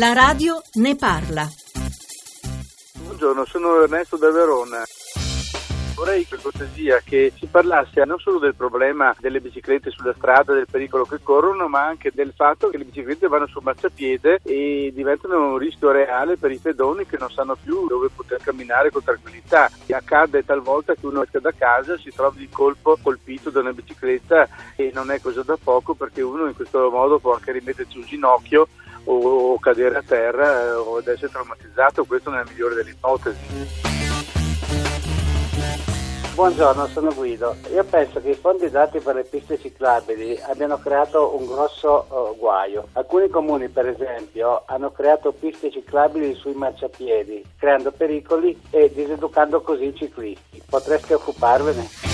La radio ne parla. Buongiorno, sono Ernesto da Verona. Vorrei per cortesia che si parlasse non solo del problema delle biciclette sulla strada, del pericolo che corrono, ma anche del fatto che le biciclette vanno sul marciapiede e diventano un rischio reale per i pedoni che non sanno più dove poter camminare con tranquillità. E accade talvolta che uno esca da casa, si trovi di colpo colpito da una bicicletta e non è cosa da poco perché uno in questo modo può anche rimetterci un ginocchio o, cadere a terra eh, o essere traumatizzato, questo nella migliore delle ipotesi. Buongiorno, sono Guido. Io penso che i fondi dati per le piste ciclabili abbiano creato un grosso uh, guaio. Alcuni comuni, per esempio, hanno creato piste ciclabili sui marciapiedi, creando pericoli e diseducando così i ciclisti. Potreste occuparvene?